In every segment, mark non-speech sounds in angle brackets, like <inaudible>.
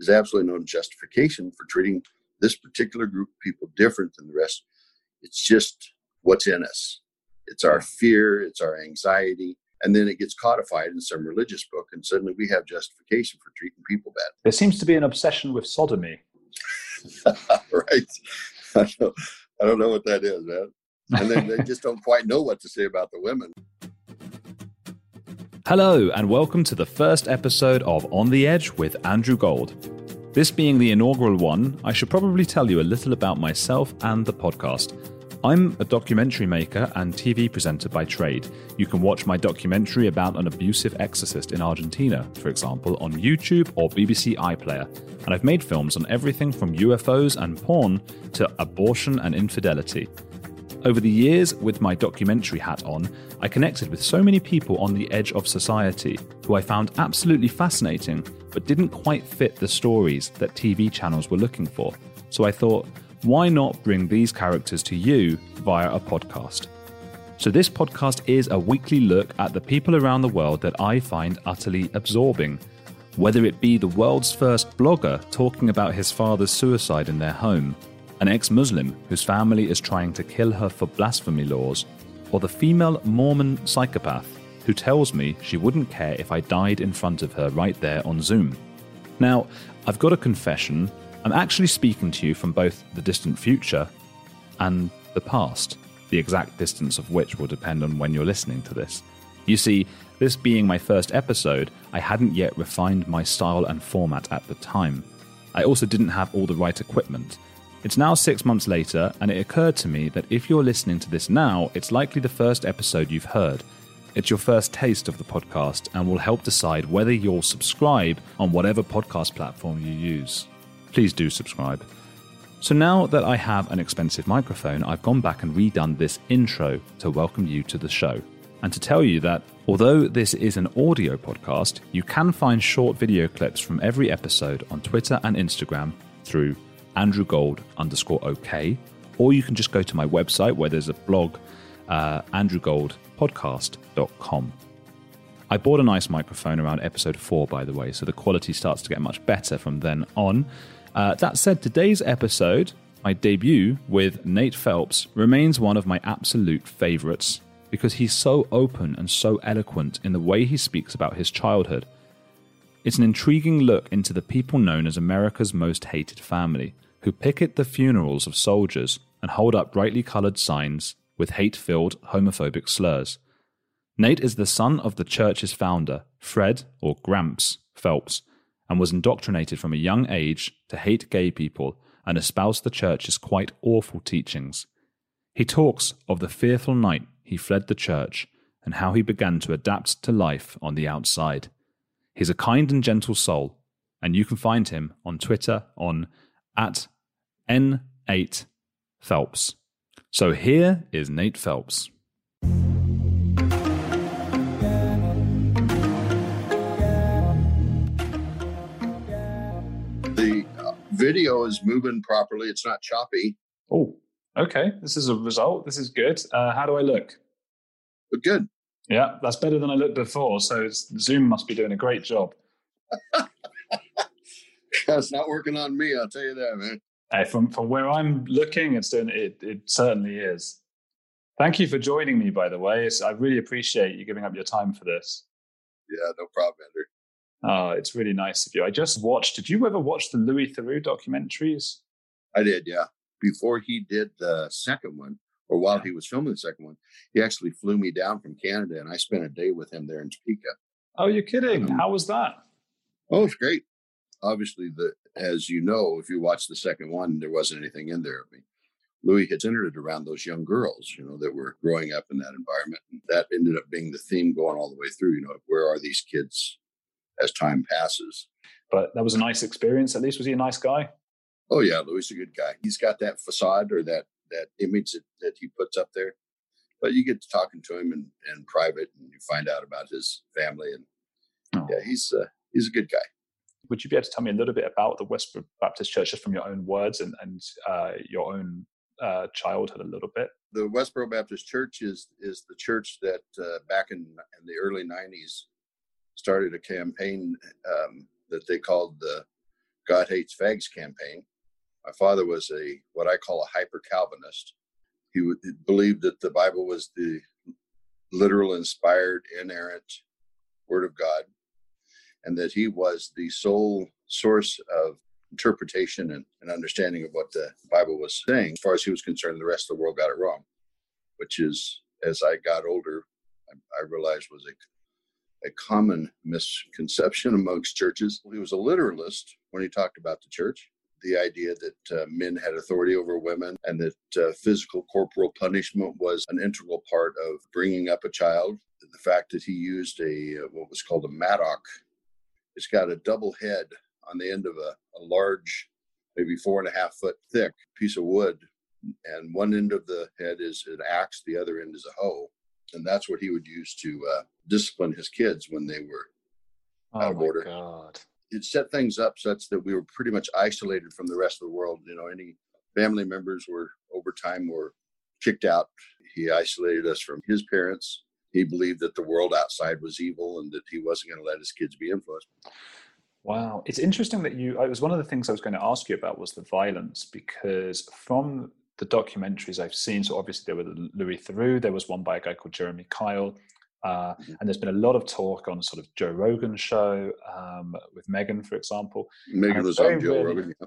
is absolutely no justification for treating this particular group of people different than the rest. It's just what's in us. It's our fear, it's our anxiety, and then it gets codified in some religious book, and suddenly we have justification for treating people bad. There seems to be an obsession with sodomy. <laughs> right. I don't, I don't know what that is, man. And then they <laughs> just don't quite know what to say about the women. Hello, and welcome to the first episode of On the Edge with Andrew Gold. This being the inaugural one, I should probably tell you a little about myself and the podcast. I'm a documentary maker and TV presenter by trade. You can watch my documentary about an abusive exorcist in Argentina, for example, on YouTube or BBC iPlayer. And I've made films on everything from UFOs and porn to abortion and infidelity. Over the years, with my documentary hat on, I connected with so many people on the edge of society who I found absolutely fascinating, but didn't quite fit the stories that TV channels were looking for. So I thought, why not bring these characters to you via a podcast? So, this podcast is a weekly look at the people around the world that I find utterly absorbing. Whether it be the world's first blogger talking about his father's suicide in their home, an ex Muslim whose family is trying to kill her for blasphemy laws, or the female Mormon psychopath who tells me she wouldn't care if I died in front of her right there on Zoom. Now, I've got a confession I'm actually speaking to you from both the distant future and the past, the exact distance of which will depend on when you're listening to this. You see, this being my first episode, I hadn't yet refined my style and format at the time. I also didn't have all the right equipment. It's now six months later, and it occurred to me that if you're listening to this now, it's likely the first episode you've heard. It's your first taste of the podcast and will help decide whether you'll subscribe on whatever podcast platform you use please do subscribe. So now that I have an expensive microphone, I've gone back and redone this intro to welcome you to the show. And to tell you that although this is an audio podcast, you can find short video clips from every episode on Twitter and Instagram through Andrew Gold underscore OK, or you can just go to my website where there's a blog, uh, andrewgoldpodcast.com. I bought a nice microphone around episode 4, by the way, so the quality starts to get much better from then on. Uh, that said, today's episode, my debut with Nate Phelps, remains one of my absolute favourites because he's so open and so eloquent in the way he speaks about his childhood. It's an intriguing look into the people known as America's most hated family, who picket the funerals of soldiers and hold up brightly coloured signs with hate filled homophobic slurs. Nate is the son of the church's founder, Fred, or Gramps, Phelps, and was indoctrinated from a young age to hate gay people and espouse the church's quite awful teachings. He talks of the fearful night he fled the church and how he began to adapt to life on the outside. He's a kind and gentle soul, and you can find him on Twitter on at N8 Phelps. So here is Nate Phelps. The video is moving properly. It's not choppy. Oh, okay. This is a result. This is good. Uh, how do I look? But good. Yeah, that's better than I looked before. So Zoom must be doing a great job. <laughs> that's not working on me. I'll tell you that, man. Hey, from from where I'm looking, it's doing it. It certainly is. Thank you for joining me. By the way, it's, I really appreciate you giving up your time for this. Yeah, no problem, Andrew. Oh, it's really nice of you. I just watched. Did you ever watch the Louis Theroux documentaries? I did, yeah. Before he did the second one, or while he was filming the second one, he actually flew me down from Canada, and I spent a day with him there in Topeka. Oh, you're kidding? Um, How was that? Oh, it's great. Obviously, the as you know, if you watch the second one, there wasn't anything in there of me. Louis had centered it around those young girls, you know, that were growing up in that environment. And that ended up being the theme going all the way through. You know, where are these kids as time passes. But that was a nice experience. At least was he a nice guy? Oh yeah, Louis is a good guy. He's got that facade or that that image that, that he puts up there. But you get to talking to him in, in private, and you find out about his family, and oh. yeah, he's uh, he's a good guy. Would you be able to tell me a little bit about the Westboro Baptist Church, just from your own words and and uh, your own uh, childhood, a little bit? The Westboro Baptist Church is is the church that uh, back in in the early '90s started a campaign um, that they called the God Hates Fags campaign. My father was a what I call a hyper Calvinist. He believed that the Bible was the literal, inspired, inerrant Word of God, and that he was the sole source of interpretation and, and understanding of what the Bible was saying. As far as he was concerned, the rest of the world got it wrong, which is, as I got older, I, I realized was a a common misconception amongst churches. He was a literalist when he talked about the church. The idea that uh, men had authority over women and that uh, physical corporal punishment was an integral part of bringing up a child. The fact that he used a uh, what was called a mattock. It's got a double head on the end of a, a large, maybe four and a half foot thick piece of wood, and one end of the head is an axe, the other end is a hoe and that's what he would use to uh, discipline his kids when they were oh out of order. God. It set things up such that we were pretty much isolated from the rest of the world. You know, any family members were over time were kicked out. He isolated us from his parents. He believed that the world outside was evil and that he wasn't going to let his kids be influenced. Wow, it's interesting that you. It was one of the things I was going to ask you about was the violence because from the documentaries I've seen. So obviously there were Louis Theroux. There was one by a guy called Jeremy Kyle. Uh, mm-hmm. and there's been a lot of talk on sort of Joe Rogan show um, with Megan, for example. Megan was on Joe rarely, Rogan. Yeah.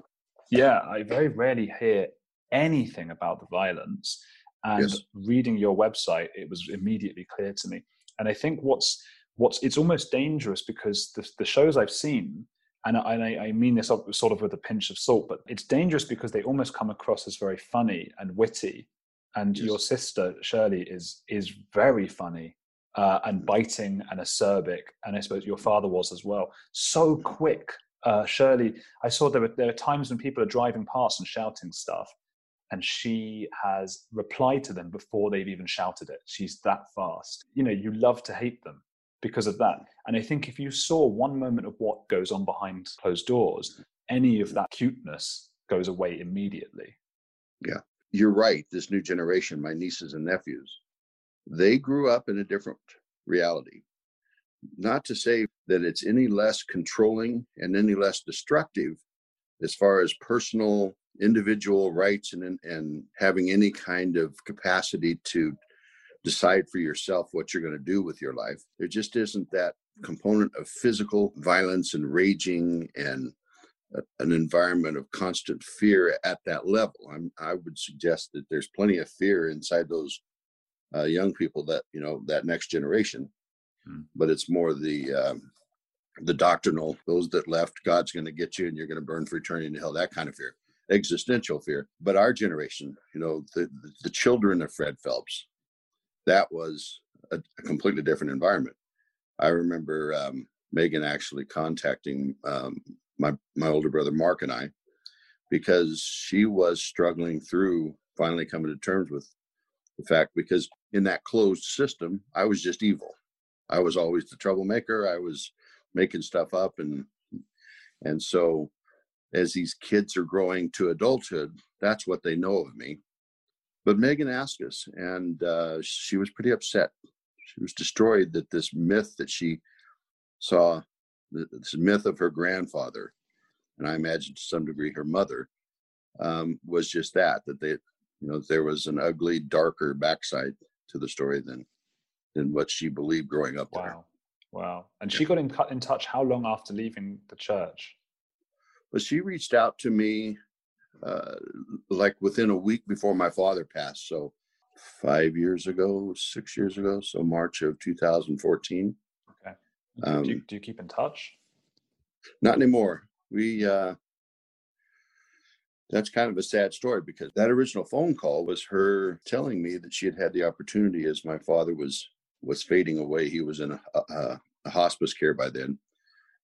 yeah, I very rarely hear anything about the violence. And yes. reading your website, it was immediately clear to me. And I think what's what's it's almost dangerous because the, the shows I've seen and I, I, mean this sort of with a pinch of salt, but it's dangerous because they almost come across as very funny and witty. And yes. your sister Shirley is is very funny uh, and mm. biting and acerbic, and I suppose your father was as well. So quick, uh, Shirley. I saw there were there are times when people are driving past and shouting stuff, and she has replied to them before they've even shouted it. She's that fast. You know, you love to hate them because of that. And I think if you saw one moment of what goes on behind closed doors, any of that cuteness goes away immediately. Yeah, you're right. This new generation, my nieces and nephews, they grew up in a different reality. Not to say that it's any less controlling and any less destructive as far as personal individual rights and and having any kind of capacity to decide for yourself what you're going to do with your life. There just isn't that component of physical violence and raging and an environment of constant fear at that level. I'm, I would suggest that there's plenty of fear inside those uh, young people that you know that next generation, hmm. but it's more the um, the doctrinal those that left God's going to get you and you're going to burn for eternity in hell that kind of fear existential fear but our generation you know the the children of Fred Phelps that was a, a completely different environment. I remember um, Megan actually contacting um, my my older brother Mark and I because she was struggling through finally coming to terms with the fact because in that closed system I was just evil. I was always the troublemaker. I was making stuff up and and so as these kids are growing to adulthood, that's what they know of me. But Megan asked us, and uh, she was pretty upset. She was destroyed that this myth that she saw, this myth of her grandfather, and I imagine to some degree her mother, um, was just that that they, you know, there was an ugly, darker backside to the story than than what she believed growing up. Wow, there. wow! And she got in in touch. How long after leaving the church? Well, she reached out to me uh, like within a week before my father passed. So five years ago, six years ago, so March of 2014. Okay. Um, do, you, do you keep in touch? Not anymore. We, uh, that's kind of a sad story because that original phone call was her telling me that she had had the opportunity as my father was was fading away. He was in a, a, a hospice care by then.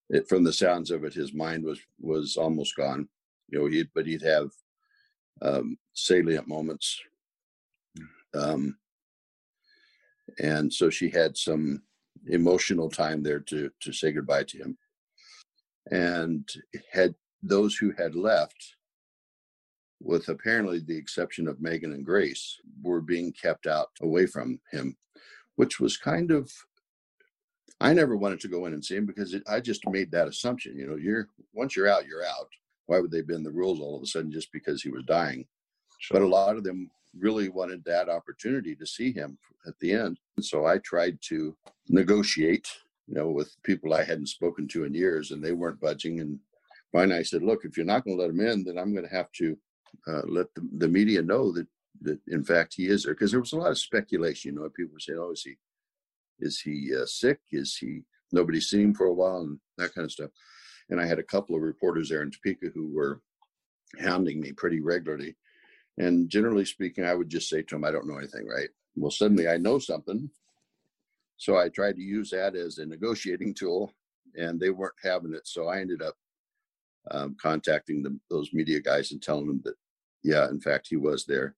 It, from the sounds of it, his mind was was almost gone. You know, he'd but he'd have um, salient moments, um, and so she had some emotional time there to to say goodbye to him, and had those who had left, with apparently the exception of Megan and Grace, were being kept out away from him, which was kind of I never wanted to go in and see him because it, I just made that assumption. You know, you're once you're out, you're out why would they bend the rules all of a sudden just because he was dying? Sure. But a lot of them really wanted that opportunity to see him at the end. And so I tried to negotiate, you know, with people I hadn't spoken to in years, and they weren't budging. And finally, I said, "Look, if you're not going to let him in, then I'm going to have to uh, let the, the media know that that in fact he is there." Because there was a lot of speculation. You know, people were saying, "Oh, is he is he uh, sick? Is he nobody's seen him for a while?" and that kind of stuff. And I had a couple of reporters there in Topeka who were hounding me pretty regularly. And generally speaking, I would just say to them, I don't know anything, right? Well, suddenly I know something. So I tried to use that as a negotiating tool, and they weren't having it. So I ended up um, contacting them, those media guys and telling them that, yeah, in fact, he was there.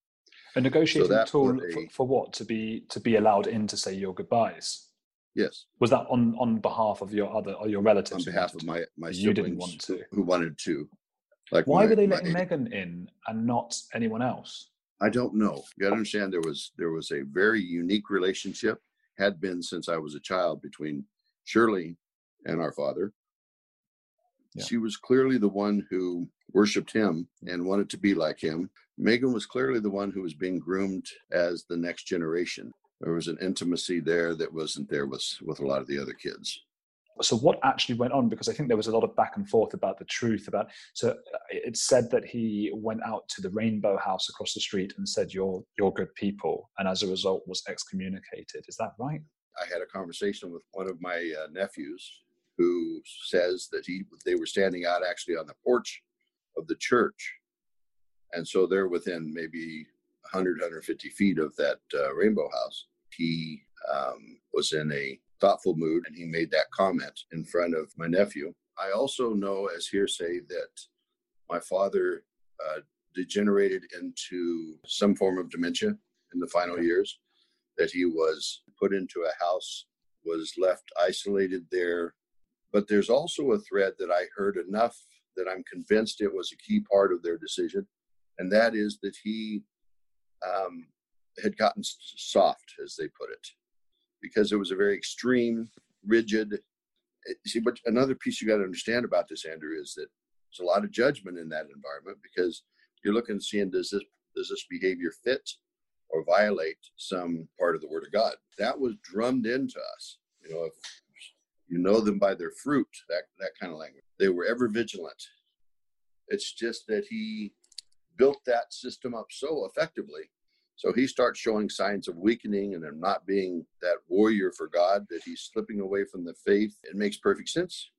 A negotiating so tool a, for, for, what? To be to be allowed in to say your goodbyes. Yes. Was that on on behalf of your other or your relatives? On behalf of my my you didn't want to. Who wanted to? Like why were they letting my, Megan in and not anyone else? I don't know. You got to understand there was there was a very unique relationship had been since I was a child between Shirley and our father. Yeah. She was clearly the one who worshipped him and wanted to be like him. Megan was clearly the one who was being groomed as the next generation. There was an intimacy there that wasn't there with with a lot of the other kids. So what actually went on? Because i think there was a lot of back and forth about the truth about so uh, it's said that he went out to the rainbow house across the street and said you're you're good people and as a result was excommunicated. Is that right? I had a conversation with one of my uh, nephews who says that he they were standing out actually on the porch of the church and so they're within maybe 100, 150 feet of that uh, Rainbow House. He um, was in a thoughtful mood and he made that comment in front of my nephew. I also know as hearsay that my father uh, degenerated into some form of dementia in the final years, that he was put into a house, was left isolated there. But there's also a thread that I heard enough that I'm convinced it was a key part of their decision, and that is that he um, had gotten soft, as they put it, because it was a very extreme, rigid. Eh, see, but another piece you got to understand about this, Andrew, is that there's a lot of judgment in that environment because you're looking and seeing does this does this behavior fit or violate some part of the Word of God? That was drummed into us. You know, if you know them by their fruit, that that kind of language. They were ever vigilant. It's just that he built that system up so effectively. So he starts showing signs of weakening and of not being that warrior for God, that he's slipping away from the faith. It makes perfect sense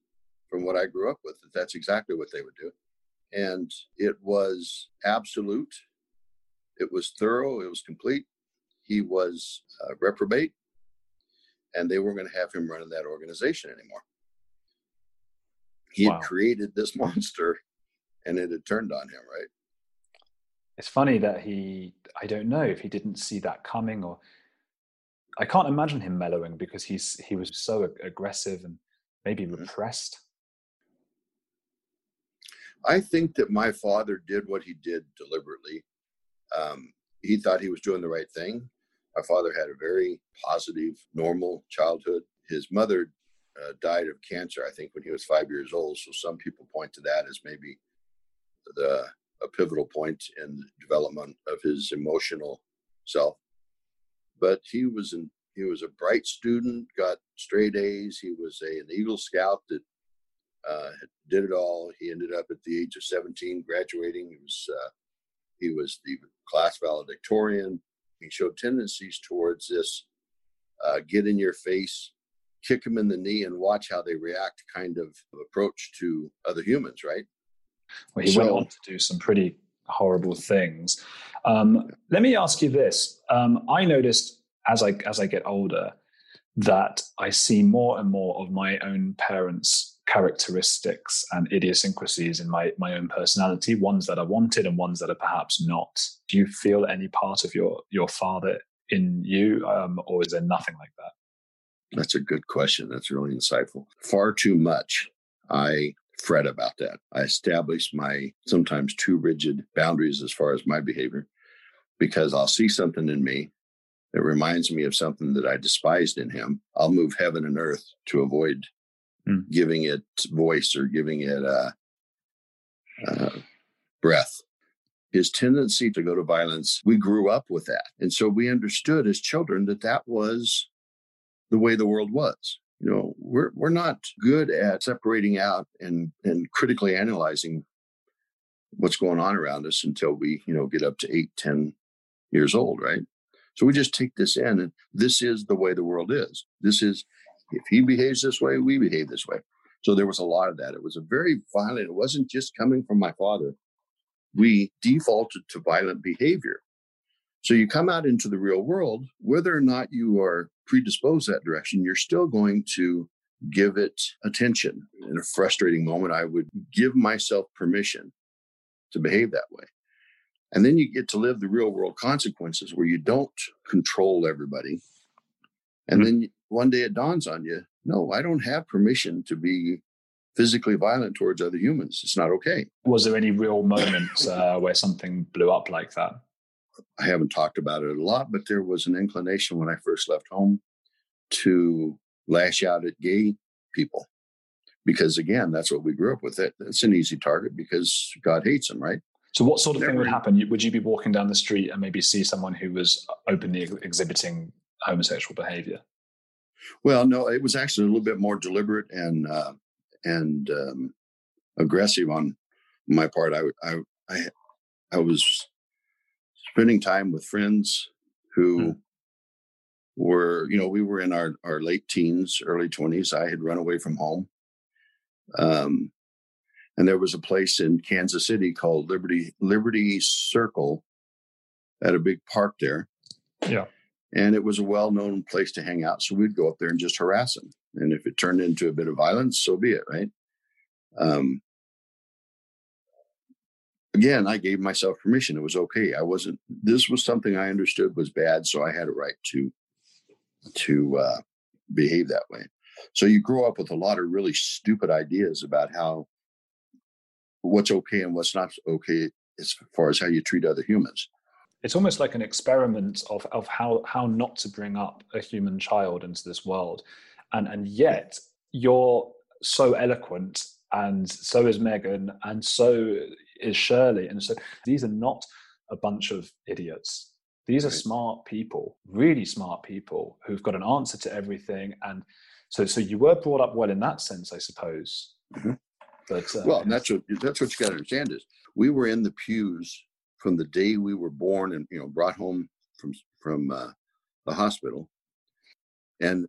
from what I grew up with, that that's exactly what they would do. And it was absolute, it was thorough, it was complete. He was a reprobate, and they weren't going to have him running that organization anymore. He wow. had created this <laughs> monster, and it had turned on him, right? it's funny that he i don't know if he didn't see that coming or i can't imagine him mellowing because he's he was so aggressive and maybe mm-hmm. repressed i think that my father did what he did deliberately um, he thought he was doing the right thing my father had a very positive normal childhood his mother uh, died of cancer i think when he was five years old so some people point to that as maybe the a pivotal point in the development of his emotional self. But he was an he was a bright student, got straight A's. He was a, an Eagle Scout that uh, did it all. He ended up at the age of 17 graduating. He was uh, he was the class valedictorian. He showed tendencies towards this uh, get in your face, kick them in the knee, and watch how they react kind of approach to other humans, right? Well, he so, went on to do some pretty horrible things. Um, let me ask you this: um, I noticed as I as I get older that I see more and more of my own parents' characteristics and idiosyncrasies in my my own personality. Ones that are wanted and ones that are perhaps not. Do you feel any part of your your father in you, um, or is there nothing like that? That's a good question. That's really insightful. Far too much. I fret about that. I establish my sometimes too rigid boundaries as far as my behavior because I'll see something in me that reminds me of something that I despised in him. I'll move heaven and earth to avoid mm. giving it voice or giving it uh, uh, breath. His tendency to go to violence, we grew up with that. And so we understood as children that that was the way the world was. You know, we're, we're not good at separating out and, and critically analyzing what's going on around us until we, you know, get up to eight, ten years old, right? So we just take this in, and this is the way the world is. This is, if he behaves this way, we behave this way. So there was a lot of that. It was a very violent, it wasn't just coming from my father. We defaulted to violent behavior. So you come out into the real world, whether or not you are predisposed that direction, you're still going to give it attention. In a frustrating moment, I would give myself permission to behave that way. And then you get to live the real world consequences where you don't control everybody. And mm-hmm. then one day it dawns on you no, I don't have permission to be physically violent towards other humans. It's not okay. Was there any real moments <laughs> uh, where something blew up like that? I haven't talked about it a lot, but there was an inclination when I first left home to lash out at gay people. Because again, that's what we grew up with. It. It's an easy target because God hates them, right? So, what sort of Never. thing would happen? Would you be walking down the street and maybe see someone who was openly exhibiting homosexual behavior? Well, no, it was actually a little bit more deliberate and uh, and um, aggressive on my part. I, I I I was spending time with friends who hmm. were, you know, we were in our our late teens, early twenties. I had run away from home. Um, and there was a place in Kansas City called Liberty Liberty Circle at a big park there. Yeah and it was a well-known place to hang out. So we'd go up there and just harass them. And if it turned into a bit of violence, so be it, right? Um, again, I gave myself permission. It was okay. I wasn't. This was something I understood was bad, so I had a right to to uh, behave that way. So you grow up with a lot of really stupid ideas about how what's okay and what's not okay as far as how you treat other humans it's almost like an experiment of, of how, how not to bring up a human child into this world. And, and yet you're so eloquent and so is Megan and so is Shirley. And so these are not a bunch of idiots. These are smart people, really smart people who've got an answer to everything. And so, so you were brought up well in that sense, I suppose. Mm-hmm. But uh, well, that's what that's what you got to understand is we were in the pews from the day we were born and you know brought home from from uh, the hospital. And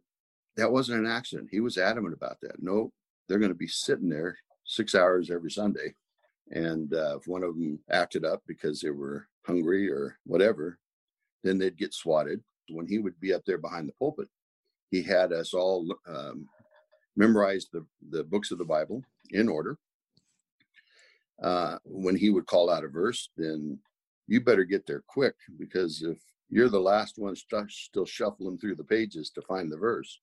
that wasn't an accident. He was adamant about that. No they're going to be sitting there six hours every sunday. And uh, if one of them acted up because they were hungry or whatever then they'd get swatted. When he would be up there behind the pulpit he had us all um, memorize the, the books of the bible in order uh, when he would call out a verse, then you better get there quick because if you're the last one st- still shuffling through the pages to find the verse,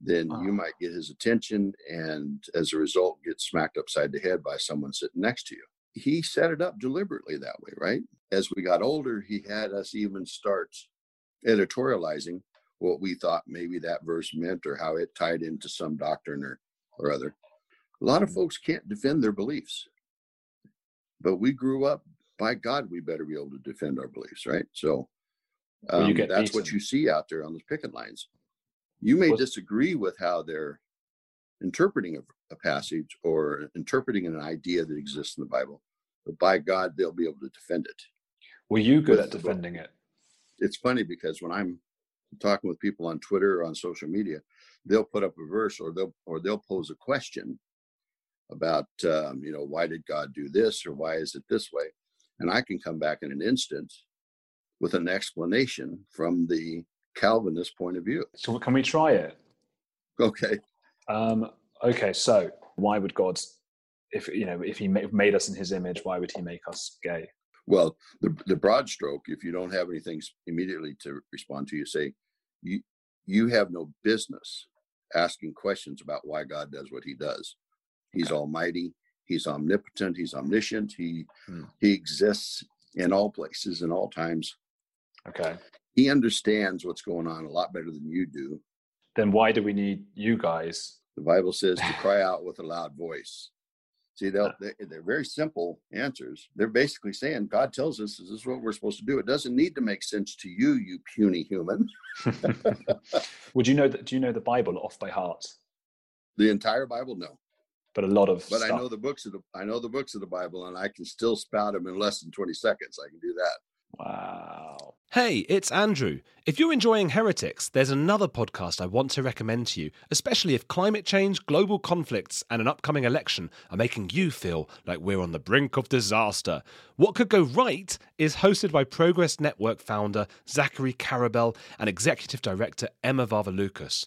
then you might get his attention and as a result get smacked upside the head by someone sitting next to you. He set it up deliberately that way, right? As we got older, he had us even start editorializing what we thought maybe that verse meant or how it tied into some doctrine or, or other. A lot of mm. folks can't defend their beliefs but we grew up by God, we better be able to defend our beliefs, right? So um, well, that's beaten. what you see out there on those picket lines. You may well, disagree with how they're interpreting a, a, passage or interpreting an idea that exists in the Bible, but by God, they'll be able to defend it. Were you good at defending it? It's funny because when I'm talking with people on Twitter or on social media, they'll put up a verse or they'll or they'll pose a question about um, you know why did god do this or why is it this way? And i can come back in an instant with an explanation from the calvinist point of view. So can we try it? Okay. Um, okay so why would god if you know if he made us in his image why would he make us gay? Well the, the broad stroke if you don't have anything immediately to respond to you say you you have no business asking questions about why god does what he does He's almighty. He's omnipotent. He's omniscient. He hmm. he exists in all places in all times. Okay. He understands what's going on a lot better than you do. Then why do we need you guys? The Bible says to <laughs> cry out with a loud voice. See, they'll, they, they're very simple answers. They're basically saying, God tells us this is what we're supposed to do. It doesn't need to make sense to you, you puny human. <laughs> Would you know that? Do you know the Bible off by heart? The entire Bible, no. But a lot of. But stuff. I know the books of the I know the books of the Bible, and I can still spout them in less than twenty seconds. I can do that. Wow. Hey, it's Andrew. If you're enjoying Heretics, there's another podcast I want to recommend to you, especially if climate change, global conflicts, and an upcoming election are making you feel like we're on the brink of disaster. What Could Go Right is hosted by Progress Network founder Zachary Karabell and executive director Emma Varvaloucas.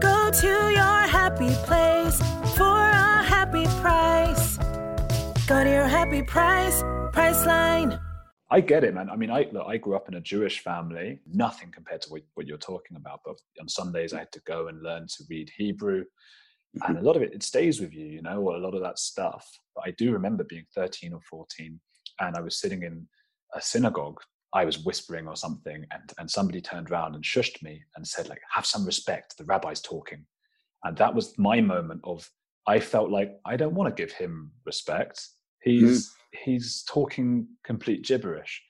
Go to your happy place for a happy price. Go to your happy price, Priceline. I get it, man. I mean, I look, I grew up in a Jewish family, nothing compared to what, what you're talking about. But on Sundays, I had to go and learn to read Hebrew, and a lot of it it stays with you, you know, a lot of that stuff. But I do remember being 13 or 14, and I was sitting in a synagogue. I was whispering or something, and and somebody turned around and shushed me and said, like, "Have some respect. The rabbi's talking," and that was my moment of. I felt like I don't want to give him respect. He's he's talking complete gibberish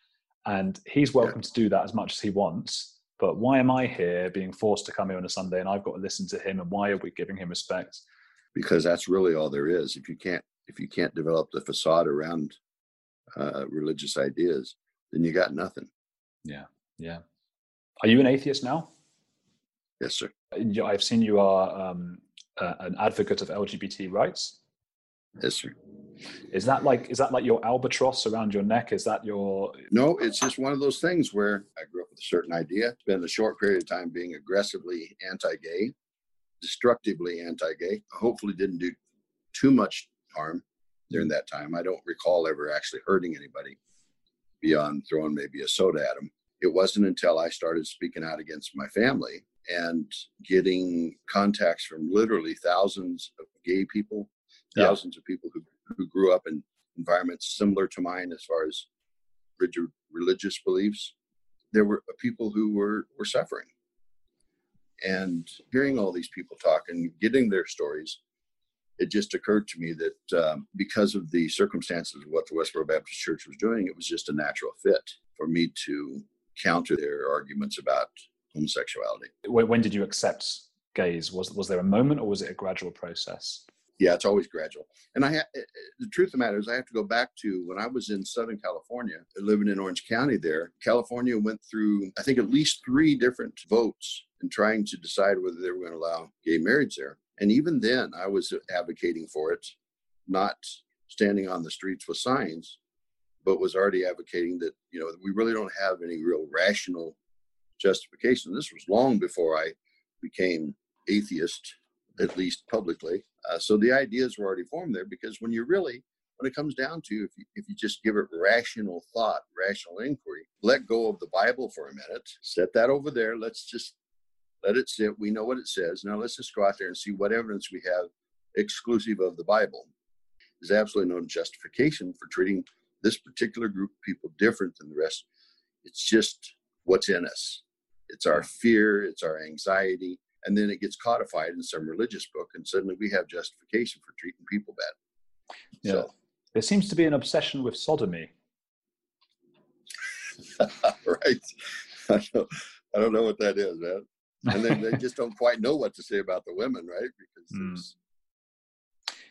and he's welcome to do that as much as he wants but why am i here being forced to come here on a sunday and i've got to listen to him and why are we giving him respect because that's really all there is. If you can't if you can't develop the facade around uh, religious ideas, then you got nothing. yeah yeah are you an atheist now Yes, sir. I've seen you are um, uh, an advocate of lgbt rights Yes, sir. is that like is that like your albatross around your neck is that your No, it's just one of those things where I grew up with a certain idea, spent a short period of time being aggressively anti-gay, destructively anti-gay. Hopefully, didn't do too much harm during that time. I don't recall ever actually hurting anybody beyond throwing maybe a soda at them. It wasn't until I started speaking out against my family and getting contacts from literally thousands of gay people Yeah. thousands of people who, who grew up in environments similar to mine as far as rigid religious beliefs. There were people who were, were suffering. And hearing all these people talk and getting their stories, it just occurred to me that um, because of the circumstances of what the Westboro Baptist Church was doing, it was just a natural fit for me to counter their arguments about homosexuality. When, when did you accept gays? Was was there a moment, or was it a gradual process? Yeah, it's always gradual. And I, ha- the truth of the matter is, I have to go back to when I was in Southern California, living in Orange County. There, California went through, I think, at least three different votes in trying to decide whether they were going to allow gay marriage there. And even then, I was advocating for it, not standing on the streets with signs, but was already advocating that you know we really don't have any real rational justification. This was long before I became atheist, at least publicly. Uh, so the ideas were already formed there because when you really, when it comes down to if you, if you just give it rational thought, rational inquiry, let go of the Bible for a minute, set that over there. Let's just let it sit. We know what it says. Now let's just go out there and see what evidence we have exclusive of the Bible. There's absolutely no justification for treating this particular group of people different than the rest. It's just what's in us. It's our fear, it's our anxiety, and then it gets codified in some religious book, and suddenly we have justification for treating people bad. Yeah. So, There seems to be an obsession with sodomy. <laughs> right. <laughs> I don't, I don't know what that is, man. And then they <laughs> just don't quite know what to say about the women, right? Because Mm.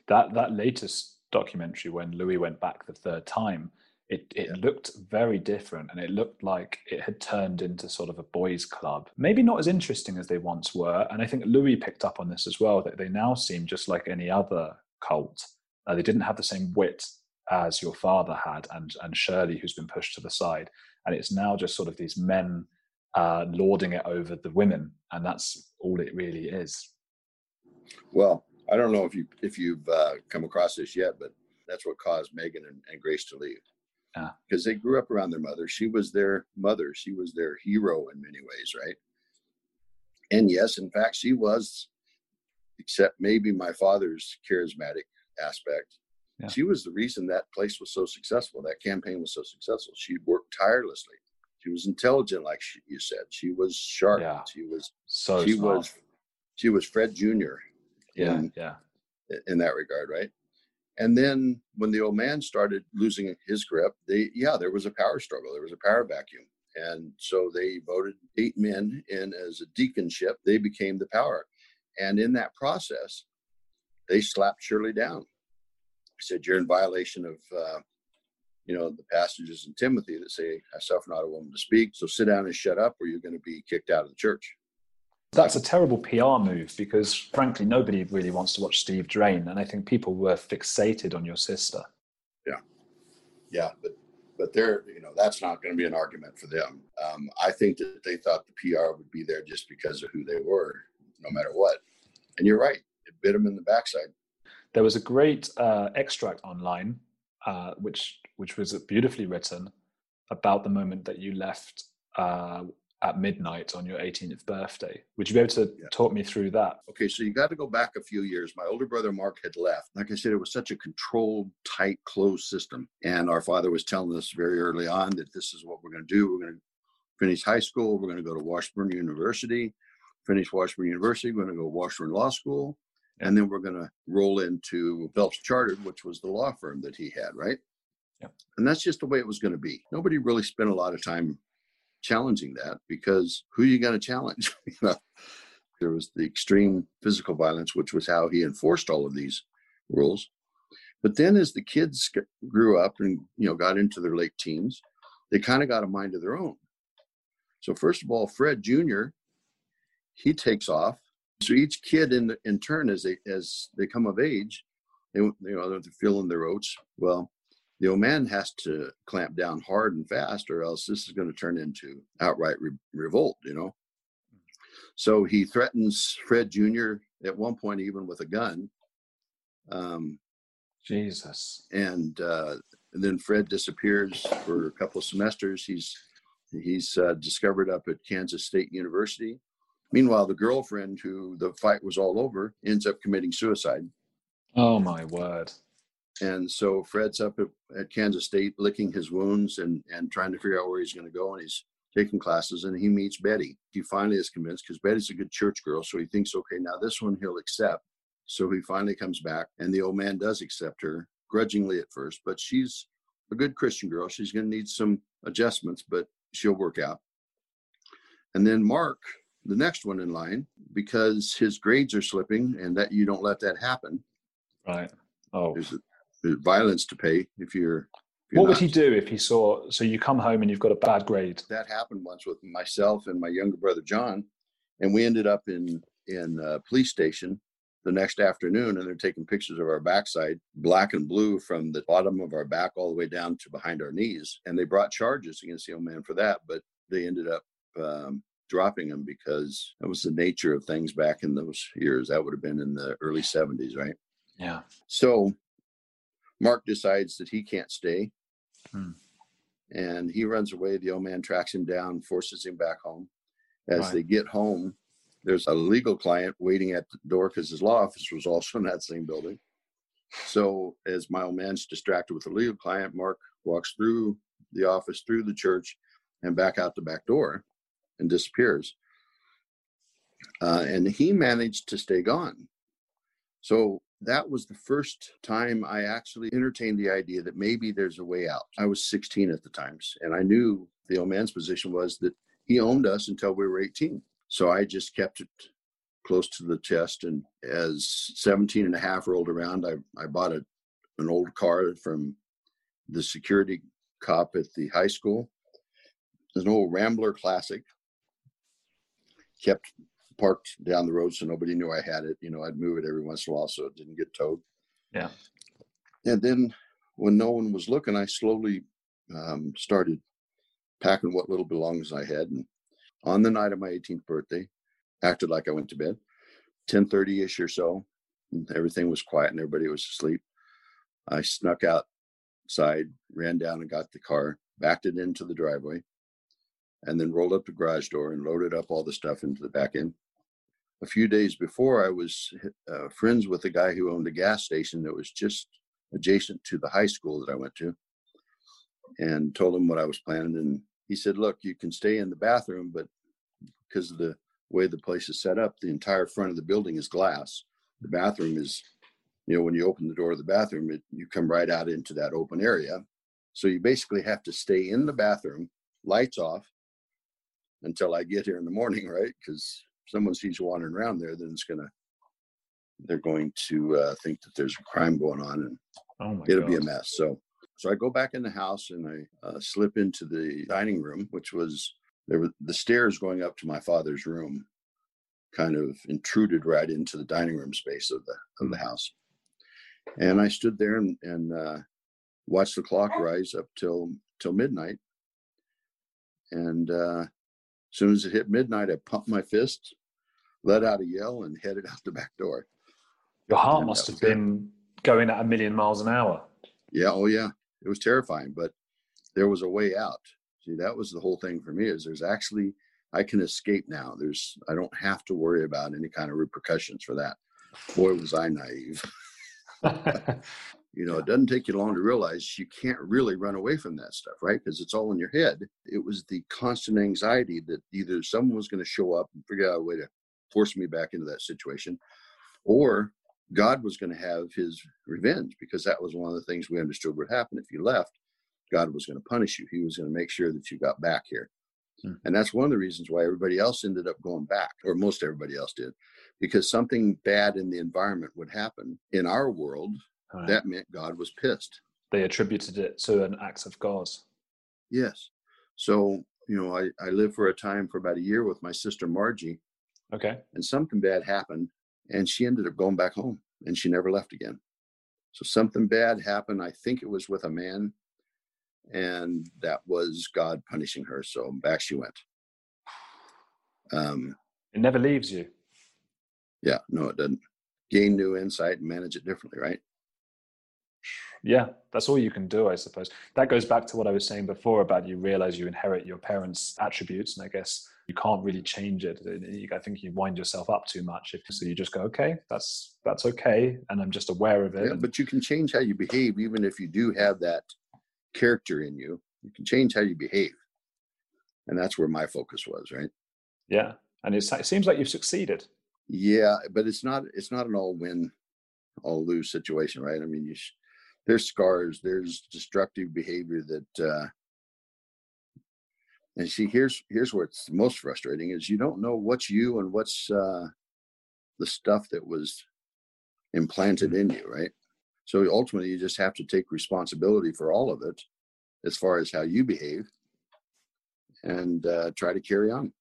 that that latest documentary when Louis went back the third time, it it Yeah. looked very different and it looked like it had turned into sort of a boys' club. Maybe not as interesting as they once were. And I think Louis picked up on this as well, that they now seem just like any other cult. Uh, they didn't have the same wit as your father had and and Shirley, who's been pushed to the side. And it's now just sort of these men uh, lording it over the women, and that's all it really is. well, I don't know if you if you've uh, come across this yet, but that's what caused Megan and, and Grace to leave. Yeah. Because they grew up around their mother. She was their mother. She was their hero in many ways, right? And yes, in fact, she was, except maybe my father's charismatic aspect. Yeah. She was the reason that place was so successful. That campaign was so successful. She worked tirelessly. She was intelligent, like she, you said. She was sharp. Yeah. She was. So she smart. was. She was Fred Jr. yeah, in- yeah. in that regard, right? And then when the old man started losing his grip, they yeah, there was a power struggle. There was a power vacuum. And so they voted eight men in as a deaconship. They became the power. And in that process, they slapped Shirley down. They said, You're in violation of uh, you know, the passages in Timothy that say, I suffer not a woman to speak. So sit down and shut up, or you're going to be kicked out of the church. That's a terrible PR move because, frankly, nobody really wants to watch Steve Drain, and I think people were fixated on your sister. yeah Yeah. but but they're you know that's not going to be an argument for them um, i think that they thought the pr would be there just because of who they were no matter what and you're right it bit them in the backside There was a great uh, extract online, uh, which which was beautifully written about the moment that you left uh, at midnight on your 18th birthday. Would you be able to Yeah. talk me through that? okay so you got to go back a few years. My older brother mark had left. Like i said it was such a controlled tight closed system. And our father was telling us very early on that this is what we're going to do. We're going to finish high school. We're going to go to washburn university. Finish washburn university. We're going to go to washburn law school. And then we're going to roll into Phelps Chartered, which was the law firm that he had, right? And that's just the way it was going to be. Nobody really spent a lot of time challenging that because who are you going to challenge? <laughs> there was the extreme physical violence, which was how he enforced all of these rules. But then, as the kids grew up and you know got into their late teens, they kind of got a mind of their own. So first of all, Fred Jr. he takes off so each kid in in turn, as they as they come of age, they you know they're feeling their oats. Well, the old man has to clamp down hard and fast, or else this is going to turn into outright re- revolt. You know. So he threatens Fred Jr. at one point even with a gun, um, Jesus. and, uh, and then Fred disappears for a couple of semesters. He's he's uh, discovered up at Kansas State University. Meanwhile, the girlfriend who the fight was all over ends up committing suicide. Oh my word. And so Fred's up at, at Kansas State licking his wounds and, and trying to figure out where he's going to go. And he's taking classes and he meets Betty. He finally is convinced because Betty's a good church girl. So he thinks, okay, now this one he'll accept. So he finally comes back and the old man does accept her grudgingly at first, but she's a good Christian girl. She's going to need some adjustments, but she'll work out. And then Mark, the next one in line, because his grades are slipping and that you don't let that happen. Right. Oh. There's, violence to pay if you're. If what you're would not. he do if he saw? So you come home and you've got a bad grade. That happened once with myself and my younger brother John, and we ended up in in a police station the next afternoon, and they're taking pictures of our backside, black and blue, from the bottom of our back all the way down to behind our knees, and they brought charges against the old man for that, but they ended up. Um, dropping him because that was the nature of things back in those years. That would have been in the early 70s, right? Yeah. So Mark decides that he can't stay. Hmm. And he runs away. The old man tracks him down, forces him back home. As Right. they get home, there's a legal client waiting at the door because his law office was also in that same building. So as my old man's distracted with the legal client, Mark walks through the office, through the church, and back out the back door and disappears. Uh, and he managed to stay gone. So that was the first time I actually entertained the idea that maybe there's a way out. I was 16 at the times, and I knew the old man's position was that he owned us until we were 18. So I just kept it close to the chest. And as 17 and a half rolled around, I, I bought a, an old car from the security cop at the high school. It was an old Rambler Classic. Kept parked down the road so nobody knew I had it. You know, I'd move it every once in a while so it didn't get towed. Yeah. And then when no one was looking, I slowly um, started packing what little belongings I had. And on the night of my 18th birthday, acted like I went to bed, 10:30 ish or so. and Everything was quiet and everybody was asleep. I snuck outside, ran down and got the car, backed it into the driveway, and then rolled up the garage door and loaded up all the stuff into the back end. A few days before, I was uh, friends with a guy who owned a gas station that was just adjacent to the high school that I went to, and told him what I was planning. And he said, "Look, you can stay in the bathroom, but because of the way the place is set up, the entire front of the building is glass. The bathroom is, you know, when you open the door of the bathroom, it, you come right out into that open area. So you basically have to stay in the bathroom, lights off, until I get here in the morning, <laughs> right? Because someone sees you wandering around there, then it's gonna, they're going to uh, think that there's a crime going on, and Oh my it'll God. be a mess. So, so I go back in the house and I uh, slip into the dining room, which was there were the stairs going up to my father's room, kind of intruded right into the dining room space of the of the house. And I stood there and, and uh, watched the clock rise up till till midnight. And uh, as soon as it hit midnight, I pumped my fist, let out a yell, and headed out the back door. Your heart And uh, must have it. been going at a million miles an hour. Yeah, oh yeah. It was terrifying, but there was a way out. See, that was the whole thing for me is there's actually I can escape now. There's I don't have to worry about any kind of repercussions for that. Boy, was I naive. <laughs> You know, it doesn't take you long to realize you can't really run away from that stuff, right? Because it's all in your head. It was the constant anxiety that either someone was going to show up and figure out a way to force me back into that situation, or God was going to have his revenge because that was one of the things we understood would happen. If you left, God was going to punish you. He was going to make sure that you got back here. Hmm. And that's one of the reasons why everybody else ended up going back, or most everybody else did, because something bad in the environment would happen. In our world, Right. that meant God was pissed. they attributed it to an act of God. Yes. So, you know, I, I lived for a time for about a year with my sister Margie, Okay. and something bad happened, and she ended up going back home and she never left again. So something bad happened. I think it was with a man, and that was God punishing her. So back she went. Um, It never leaves you. yeah, no, it doesn't. Gain new insight and manage it differently, right? Yeah, that's all you can do, I suppose. That goes back to what I was saying before about you realize you inherit your parents' attributes, and I guess you can't really change it. I think you wind yourself up too much. If, so you just go, okay, that's that's okay, and I'm just aware of it. Yeah, but you can change how you behave, even if you do have that character in you. You can change how you behave, and that's where my focus was. Right. Yeah, and it seems like you've succeeded. Yeah, but it's not it's not an all win, all lose situation, right? I mean, you there's scars, there's destructive behavior that uh and see here's here's what's most frustrating is you don't know what's you and what's uh the stuff that was implanted in you, right? So ultimately you just have to take responsibility for all of it as far as how you behave and uh, try to carry on.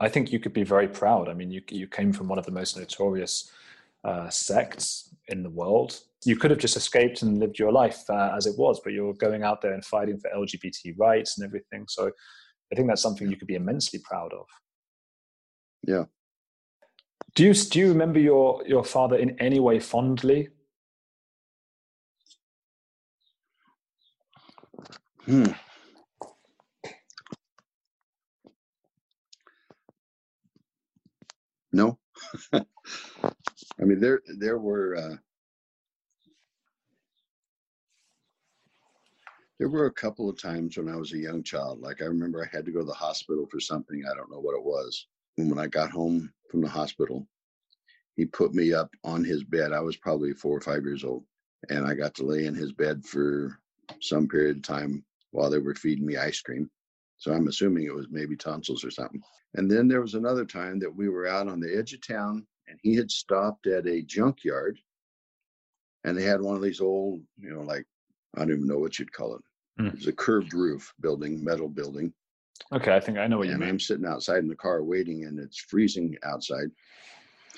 I think you could be very proud. I mean, you you came from one of the most notorious uh, sects in the world. You could have just escaped and lived your life uh, as it was, but you're going out there and fighting for LGBT rights and everything. So, I think that's something you could be immensely proud of. Yeah. Do you do you remember your your father in any way fondly? Hmm. No. <laughs> I mean, there there were uh, there were a couple of times when I was a young child. Like I remember I had to go to the hospital for something. I don't know what it was. And when I got home from the hospital, he put me up on his bed. I was probably four or five years old, and I got to lay in his bed for some period of time while they were feeding me ice cream. So I'm assuming it was maybe tonsils or something. And then there was another time that we were out on the edge of town and he had stopped at a junkyard and they had one of these old, you know, like, I don't even know what you'd call it. Mm. It was a curved roof building, metal building. Okay, I think I know what and you mean. I'm sitting outside in the car waiting and it's freezing outside.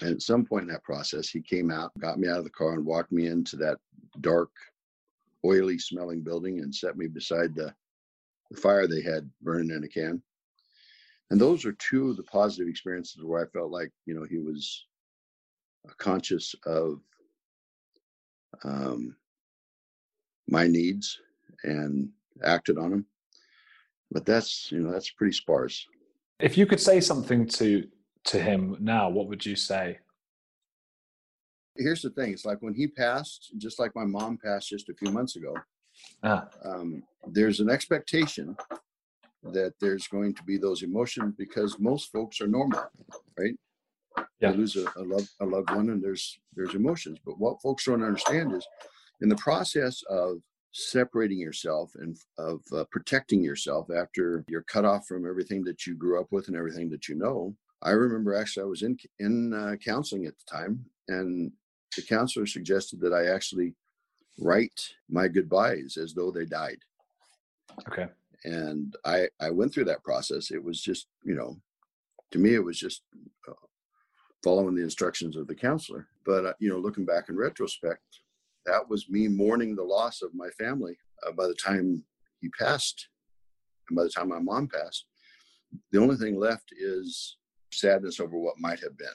And at some point in that process, he came out, got me out of the car, and walked me into that dark, oily smelling building and set me beside the, the fire they had burning in a can and those are two of the positive experiences where I felt like you know he was conscious of um, my needs and acted on them. But that's you know that's pretty sparse. If you could say something to to him now, what would you say? Here's the thing: it's like when he passed, just like my mom passed just a few months ago. Ah. Um, there's an expectation that there's going to be those emotions because most folks are normal, right? Yeah. They lose a, a, loved, a loved one and there's there's emotions. But what folks don't understand is in the process of separating yourself and of uh, protecting yourself after you're cut off from everything that you grew up with and everything that you know. I remember actually I was in in uh, counseling at the time, and the counselor suggested that I actually write my goodbyes as though they died. Okay and I I went through that process. It was just you know, to me it was just uh, following the instructions of the counselor. But uh, you know, looking back in retrospect, that was me mourning the loss of my family. Uh, by the time he passed, and by the time my mom passed, the only thing left is sadness over what might have been.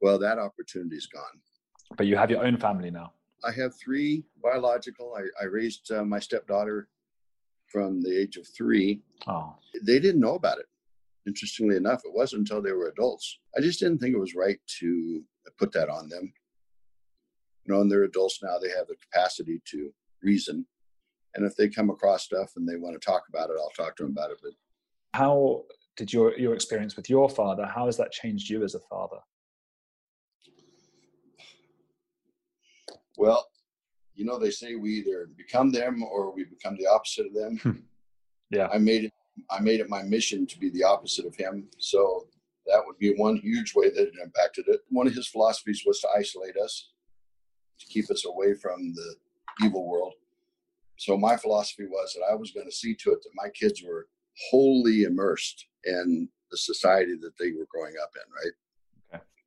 Well, that opportunity's gone. But you have your own family now. I have three biological. I, I raised uh, my stepdaughter from the age of three. Oh. They didn't know about it. Interestingly enough, it wasn't until they were adults. I just didn't think it was right to put that on them. You know, and they're adults now, they have the capacity to reason. And if they come across stuff and they want to talk about it, I'll talk to them about it. But how did your your experience with your father, how has that changed you as a father? Well, you know they say we either become them or we become the opposite of them hmm. yeah i made it i made it my mission to be the opposite of him. So that would be one huge way that it impacted it. One of his philosophies was to isolate us to keep us away from the evil world. So my philosophy was that i was going to see to it that my kids were wholly immersed in the society that they were growing up in right?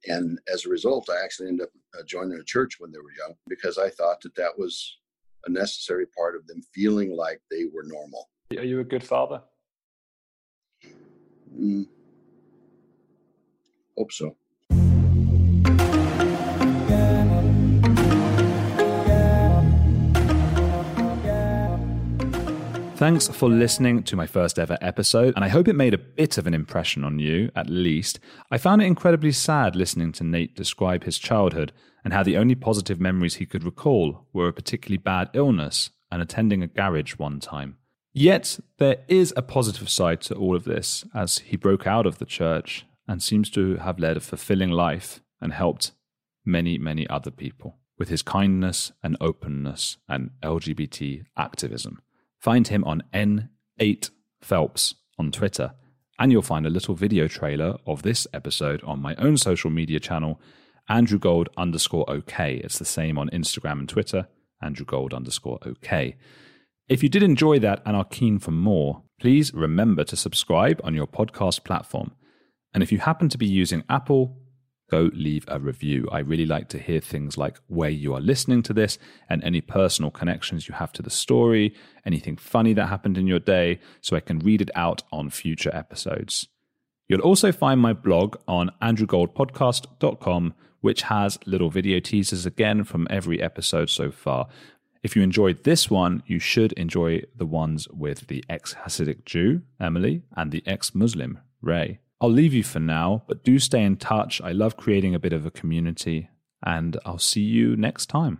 And as a result, I actually ended up uh, joining a church when they were young because I thought that that was a necessary part of them feeling like they were normal. Are you a good father? Mm, hope so. Thanks for listening to my first ever episode, and I hope it made a bit of an impression on you, at least. I found it incredibly sad listening to Nate describe his childhood and how the only positive memories he could recall were a particularly bad illness and attending a garage one time. Yet, there is a positive side to all of this, as he broke out of the church and seems to have led a fulfilling life and helped many, many other people with his kindness and openness and LGBT activism. Find him on N8 Phelps on Twitter, and you'll find a little video trailer of this episode on my own social media channel, Andrew Gold underscore OK. It's the same on Instagram and Twitter, Andrew Gold underscore OK. If you did enjoy that and are keen for more, please remember to subscribe on your podcast platform. And if you happen to be using Apple, go leave a review. I really like to hear things like where you are listening to this and any personal connections you have to the story, anything funny that happened in your day, so I can read it out on future episodes. You'll also find my blog on andrewgoldpodcast.com, which has little video teasers again from every episode so far. If you enjoyed this one, you should enjoy the ones with the ex Hasidic Jew, Emily, and the ex Muslim, Ray. I'll leave you for now, but do stay in touch. I love creating a bit of a community, and I'll see you next time.